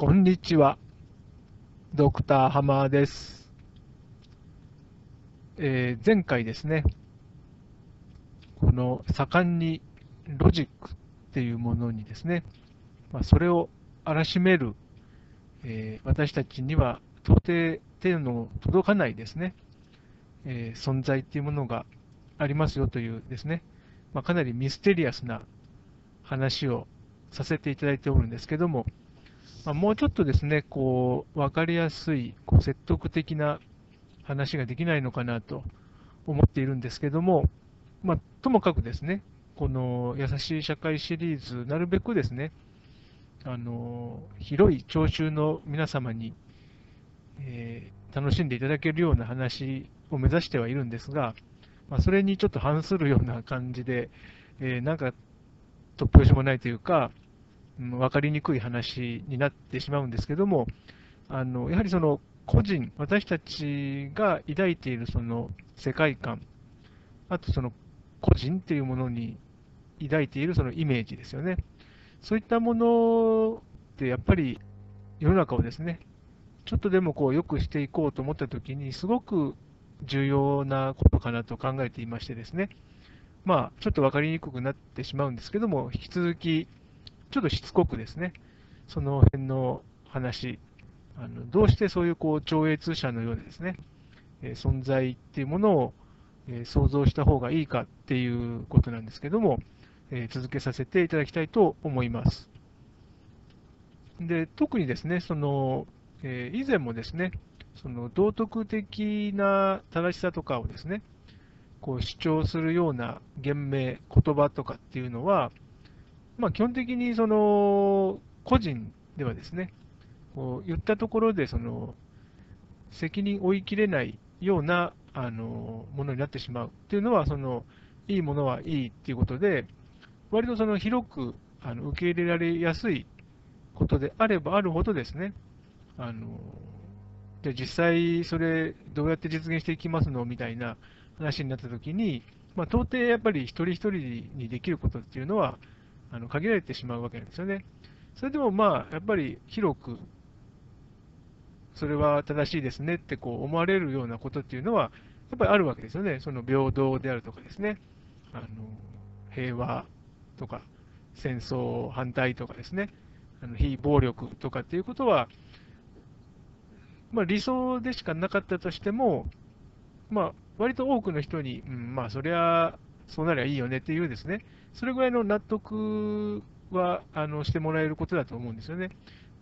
こんにちは。ドクターハマーです。えー前回ですね、この盛んにロジックっていうものにですね、まあ、それを荒らしめる、えー私たちには到底手の届かないですね、えー存在っていうものがありますよというですね、まあ、かなりミステリアスな話をさせていただいておるんですけども、まあ、もうちょっとですね、こう、わかりやすい、こう説得的な話ができないのかなと思っているんですけども、まあ、ともかくですね、この優しい社会シリーズ、なるべくですね、あの、広い聴衆の皆様に、えー楽しんでいただけるような話を目指してはいるんですが、まあ、それにちょっと反するような感じで、えーなんか突拍子もないというか、うん分かりにくい話になってしまうんですけども、あのやはりその個人、私たちが抱いているその世界観、あとその個人っていうものに抱いているそのイメージですよね。そういったものってやっぱり世の中をですね、ちょっとでもこう良くしていこうと思ったときに、すごく重要なことかなと考えていましてですね、まあ、ちょっと分かりにくくなってしまうんですけども、引き続き、ちょっとしつこくですね、その辺の話、あのどうしてそういうこう超越者のようなですね、え存在っていうものを、え想像した方がいいかっていうことなんですけども、え続けさせていただきたいと思います。で、特にですね、その、え以前もですね、その道徳的な正しさとかをですね、こう主張するような言明、言葉とかっていうのは、まあ、基本的にその個人ではですね、こう言ったところでその責任を負いきれないようなあのものになってしまうっていうのは、そのいいものはいいっていうことで、割とその広くあの受け入れられやすいことであればあるほどですね、あのじゃあ実際それどうやって実現していきますのみたいな話になったときに、まあ、到底やっぱり一人一人にできることっていうのはあの限られてしまうわけなんですよね。それでもまあやっぱり広くそれは正しいですねってこう思われるようなことっていうのはやっぱりあるわけですよね。その平等であるとかですね、あの平和とか戦争反対とかですね、あの非暴力とかっていうことは、まあ、理想でしかなかったとしても、まあ、割と多くの人に、うん、まあ、そりゃ、そうなりゃいいよねっていうですね、それぐらいの納得はあのしてもらえることだと思うんですよね。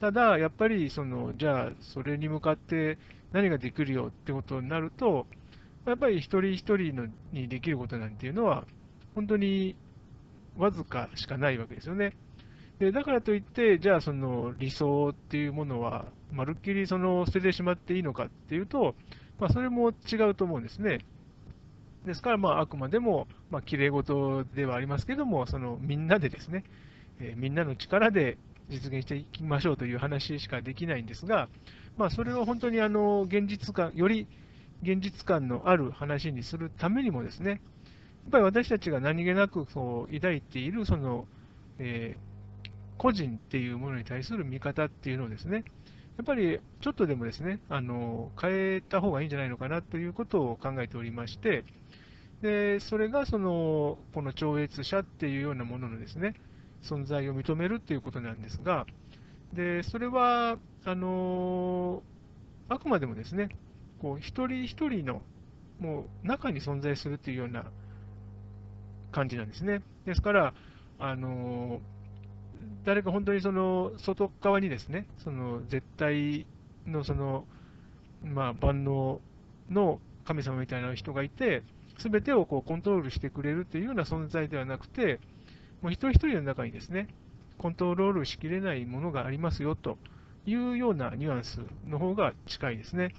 ただ、やっぱり、その、じゃあ、それに向かって何ができるよってことになると、やっぱり一人一人のにできることなんていうのは、本当にわずかしかないわけですよね。でだからといって、じゃあその理想っていうものは、まるっきりその捨ててしまっていいのかっていうと、まあ、それも違うと思うんですね。ですから、まあ、あくまでも、まあ、綺麗事ではありますけども、そのみんなでですね、えーみんなの力で実現していきましょうという話しかできないんですが、まあ、それを本当にあの現実感、より現実感のある話にするためにもですね、やっぱり私たちが何気なくそう抱いているその、えー個人っていうものに対する見方っていうのをですね、やっぱりちょっとでもですね、あの変えた方がいいんじゃないのかなということを考えておりまして、でそれがそのこの超越者っていうようなもののですね、存在を認めるっていうことなんですが、でそれはあのあくまでもですね、こう一人一人のもう中に存在するっていうような感じなんですね。ですから、あの誰か本当にその外側にですね、その絶対のその、まあ、万能の神様みたいな人がいて、すべてをこうコントロールしてくれるというような存在ではなくて、もう一人一人の中にですね、コントロールしきれないものがありますよというようなニュアンスの方が近いですね。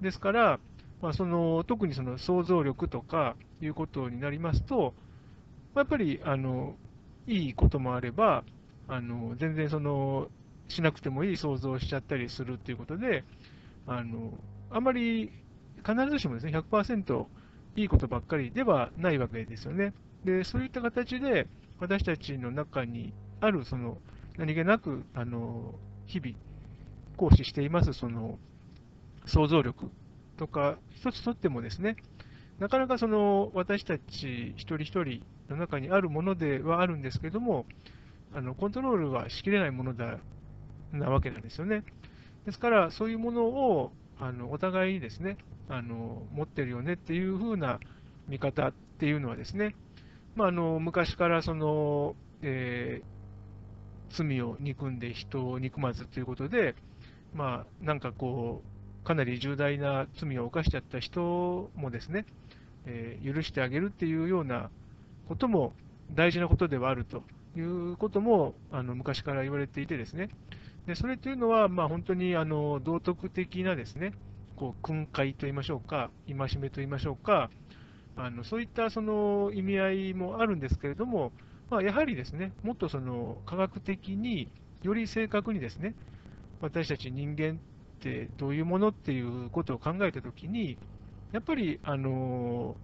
ですから、まあ、その特にその想像力とかいうことになりますと、やっぱりあのいいこともあれば、あの全然そのしなくてもいい想像をしちゃったりするっていうことで、あのあまり必ずしもですね100%いいことばっかりではないわけですよね。でそういった形で私たちの中にあるその何気なくあの日々行使していますその想像力とか、一つとってもですね、なかなかその私たち一人一人の中にあるものではあるんですけども、あのコントロールはしきれないものだなわけなんですよね。ですから、そういうものをあのお互いにですねあの持ってるよねっていう風な見方っていうのはですね、まあ、あの昔からその、えー、罪を憎んで人を憎まずということで、まあ、なんかこう、かなり重大な罪を犯しちゃった人もですね、えー、許してあげるっていうようなことも大事なことではあるということもあの昔から言われていてですね、でそれというのは、まあ、本当にあの道徳的なですね、こう訓戒といいましょうか、戒めといいましょうか、あのそういったその意味合いもあるんですけれども、まあ、やはりですね、もっとその科学的により正確にですね、私たち人間ってどういうものっていうことを考えたときに、やっぱり、あの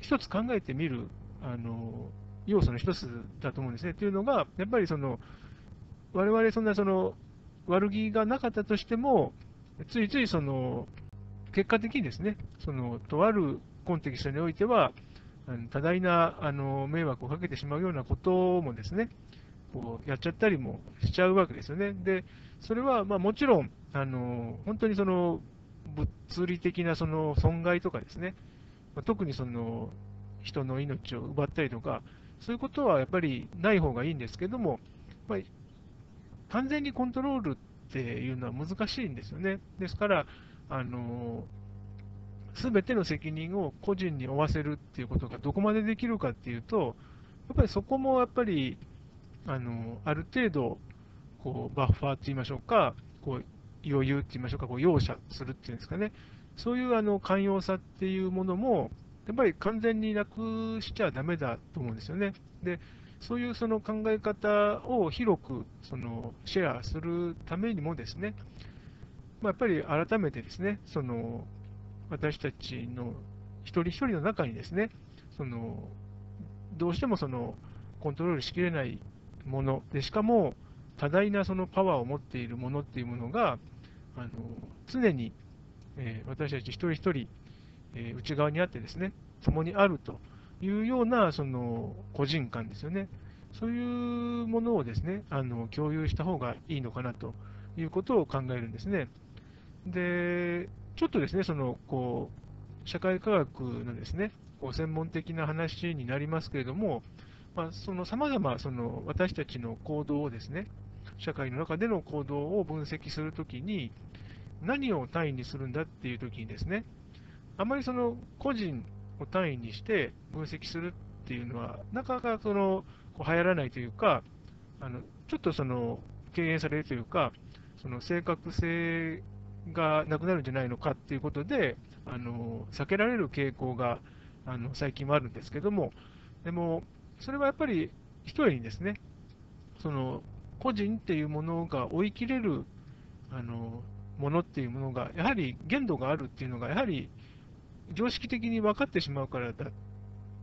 一つ考えてみる、あの要素の一つだと思うんですね。というのが、やっぱりその、我々そんなその悪気がなかったとしても、ついついその結果的にですね、そのとあるコンテキストにおいては、多大なあの迷惑をかけてしまうようなこともですね、こうやっちゃったりもしちゃうわけですよね。で、それはまもちろん、あの本当にその物理的なその損害とかですね、特にその人の命を奪ったりとか、そういうことはやっぱりない方がいいんですけども、まあ、完全にコントロールっていうのは難しいんですよね。ですから、あのすべての責任を個人に負わせるっていうことがどこまでできるかっていうと、やっぱりそこもやっぱり、あのある程度、こうバッファーって言いましょうか、こう余裕って言いましょうか、こう容赦するっていうんですかね、そういうあの寛容さっていうものも、やっぱり完全になくしちゃだめだと思うんですよね。でそういうその考え方を広くそのシェアするためにもですね、まあ、やっぱり改めてですね、その私たちの一人一人の中にですね、そのどうしてもそのコントロールしきれないもので、しかも多大なそのパワーを持っているものっていうものが、あの常に、えー、私たち一人一人、え、内側にあってですね、共にあるというようなその個人間ですよね。そういうものをですね、あの共有した方がいいのかなということを考えるんですね。で、ちょっとですね、そのこう社会科学のですね、こう専門的な話になりますけれども、まあ、その様々その私たちの行動をですね、社会の中での行動を分析するときに、何を単位にするんだっていうときにですね、あまりその個人を単位にして分析するっていうのは、なかなかその流行らないというか、あのちょっとその敬遠されるというか、その正確性がなくなるんじゃないのかっていうことで、あの避けられる傾向があの最近もあるんですけども、でも、それはやっぱり一人にですね、その個人っていうものが追い切れるあのものっていうものが、やはり限度があるっていうのが、やはり常識的に分かってしまうからだっ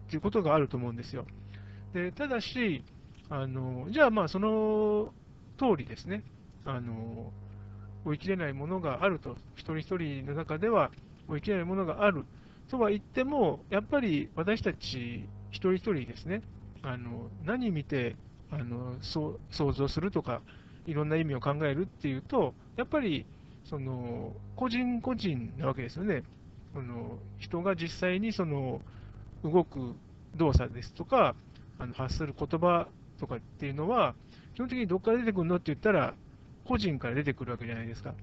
ていうことがあると思うんですよ。でただし、あのじゃあ、まあその通りですね、あの追い切れないものがあると、一人一人の中では追い切れないものがあるとは言っても、やっぱり私たち一人一人ですね、あの何見てあの想像するとか、いろんな意味を考えるっていうと、やっぱりその個人個人なわけですよね。その人が実際にその動く動作ですとか、あの発する言葉とかっていうのは、基本的にどこから出てくるのって言ったら、個人から出てくるわけじゃないですか。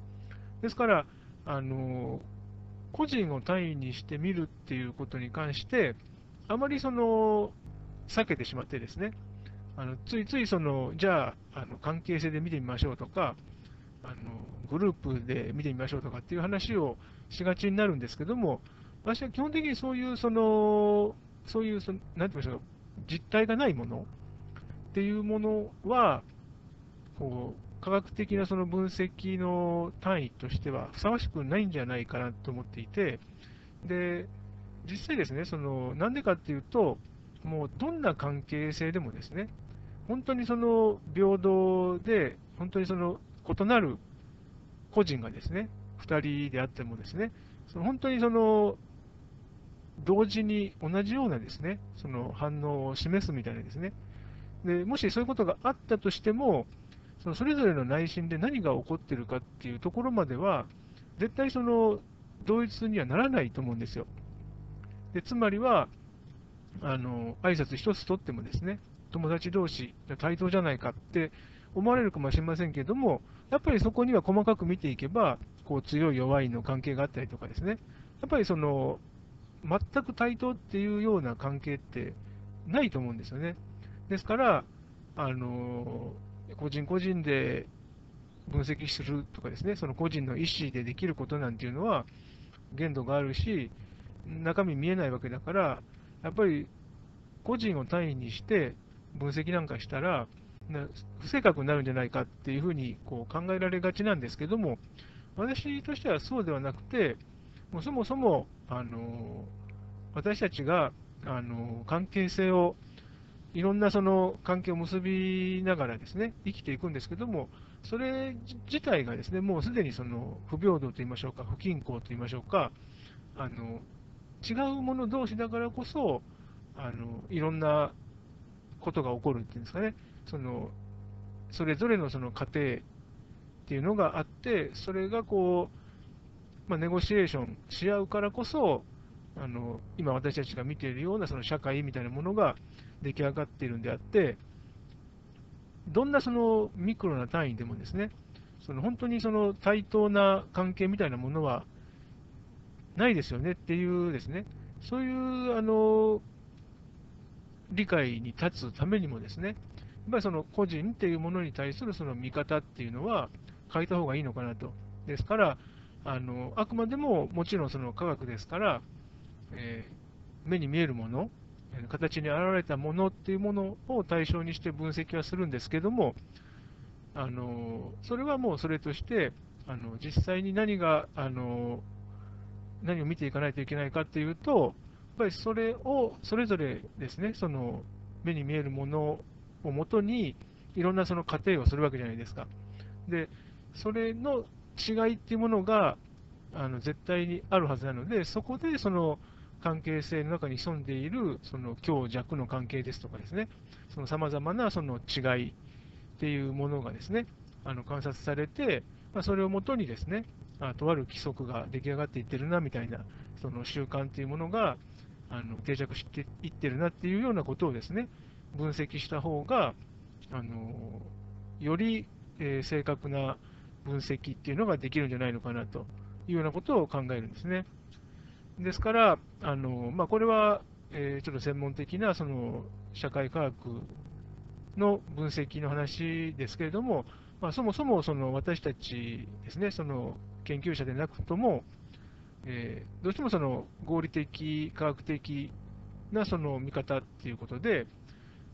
ですから、あの個人を単位にしてみるっていうことに関して、あまりその避けてしまってですね、あのついついその、じゃああの関係性で見てみましょうとか、あのグループで見てみましょうとかっていう話をしがちになるんですけども、私は基本的にそういう、その、そういう、そのなんて言いましょう、実体がないものっていうものは、こう、科学的なその分析の単位としてはふさわしくないんじゃないかなと思っていて、で、実際ですね、その、なんでかっていうと、もうどんな関係性でもですね、本当にその平等で、本当にその異なる個人がですね、2人であってもですね、その本当にその同時に同じようなですね、その反応を示すみたいなですね、でもしそういうことがあったとしても、そのそれぞれの内心で何が起こってるかっていうところまでは、絶対その同一にはならないと思うんですよ。でつまりは、あの挨拶一つとってもですね、友達同士、対等じゃないかって思われるかもしれませんけれども、やっぱりそこには細かく見ていけば、こう強い弱いの関係があったりとかですね、やっぱりその全く対等っていうような関係ってないと思うんですよね。ですから、あの個人個人で分析するとかですね、その個人の意思でできることなんていうのは限度があるし、中身見えないわけだから、やっぱり個人を単位にして分析なんかしたら、不正確になるんじゃないかっていうふうにこう考えられがちなんですけども、私としてはそうではなくて、もうそもそもあの私たちがあの関係性を、いろんなその関係を結びながらですね、生きていくんですけども、それ自体がですね、もうすでにその不平等といいましょうか、不均衡といいましょうか、あの違うもの同士だからこそ、あのいろんなことが起こるっていうんですかね、そのそれぞれのその過程っていうのがあって、それがこう、まあ、ネゴシエーションし合うからこそ、あの今私たちが見ているようなその社会みたいなものが出来上がっているんであって、どんなそのミクロな単位でもですね、その本当にその対等な関係みたいなものはないですよねっていうですね、そういうあの理解に立つためにもですね、ぱりその個人っていうものに対するその見方っていうのは変えた方がいいのかなと。ですから、あのあくまでももちろんその科学ですから、えー、目に見えるもの、形に現れたものっていうものを対象にして分析はするんですけども、あのそれはもうそれとして、あの実際に何があの何を見ていかないといけないかっていうと、やっぱりそれをそれぞれですね、その目に見えるものをもとに、いろんなその過程をするわけじゃないですか。で、それの違いっていうものがあの絶対にあるはずなので、そこでその関係性の中に潜んでいるその強弱の関係ですとかですね、その様々なその違いっていうものがですね、あの観察されて、まあ、それをもとにですね、あとある規則が出来上がっていってるなみたいな、その習慣っていうものがあの定着していってるなっていうようなことをですね、分析した方が、あのより、え、正確な分析っていうのができるんじゃないのかなというようなことを考えるんですね。ですから、あのまあ、これは、えー、ちょっと専門的なその社会科学の分析の話ですけれども、まあ、そもそもその私たちですね、その研究者でなくとも、えー、どうしてもその合理的、科学的なその見方っていうことで、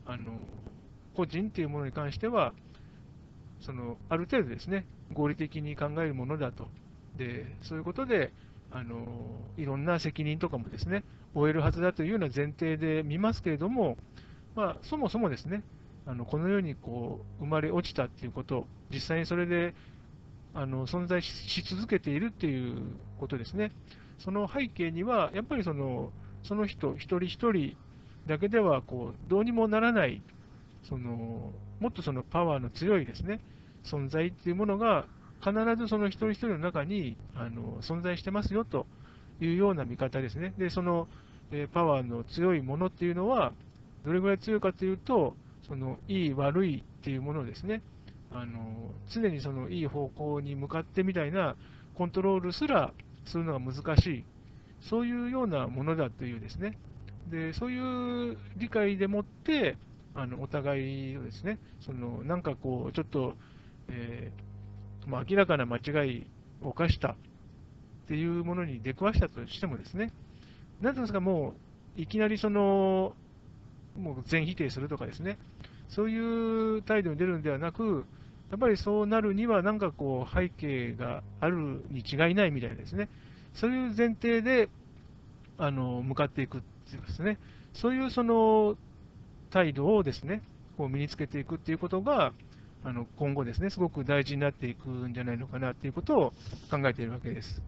あの個人っていうものに関しては、そのある程度ですね、合理的に考えるものだと。で、そういうことで、あのいろんな責任とかもですね、負えるはずだというような前提で見ますけれども、まあ、そもそもですね、あのこの世にこう生まれ落ちたっていうこと、実際にそれであの存在し続けているっていうことですね。その背景には、やっぱりそのその人一人一人だけではこうどうにもならないその、もっとそのパワーの強いですね存在っていうものが必ずその一人一人の中にあの存在してますよというような見方ですね。で、その、えパワーの強いものっていうのは、どれぐらい強いかというと、そのいい、悪いっていうものですね、あの常にそのいい方向に向かってみたいなコントロールすらするのが難しい、そういうようなものだというですね、でそういう理解でもって、あのお互いをですね、そのなんかこう、ちょっと、えーまあ、明らかな間違いを犯したっていうものに出くわしたとしてもですね、なんていうんですか、もういきなりその、もう全否定するとかですね、そういう態度に出るんではなく、やっぱりそうなるには、なんかこう、背景があるに違いないみたいなですね、そういう前提であの向かっていくっですね、そういうその態度をですね、こう身につけていくっていうことが、あの今後ですね、すごく大事になっていくんじゃないのかなっていうことを考えているわけです。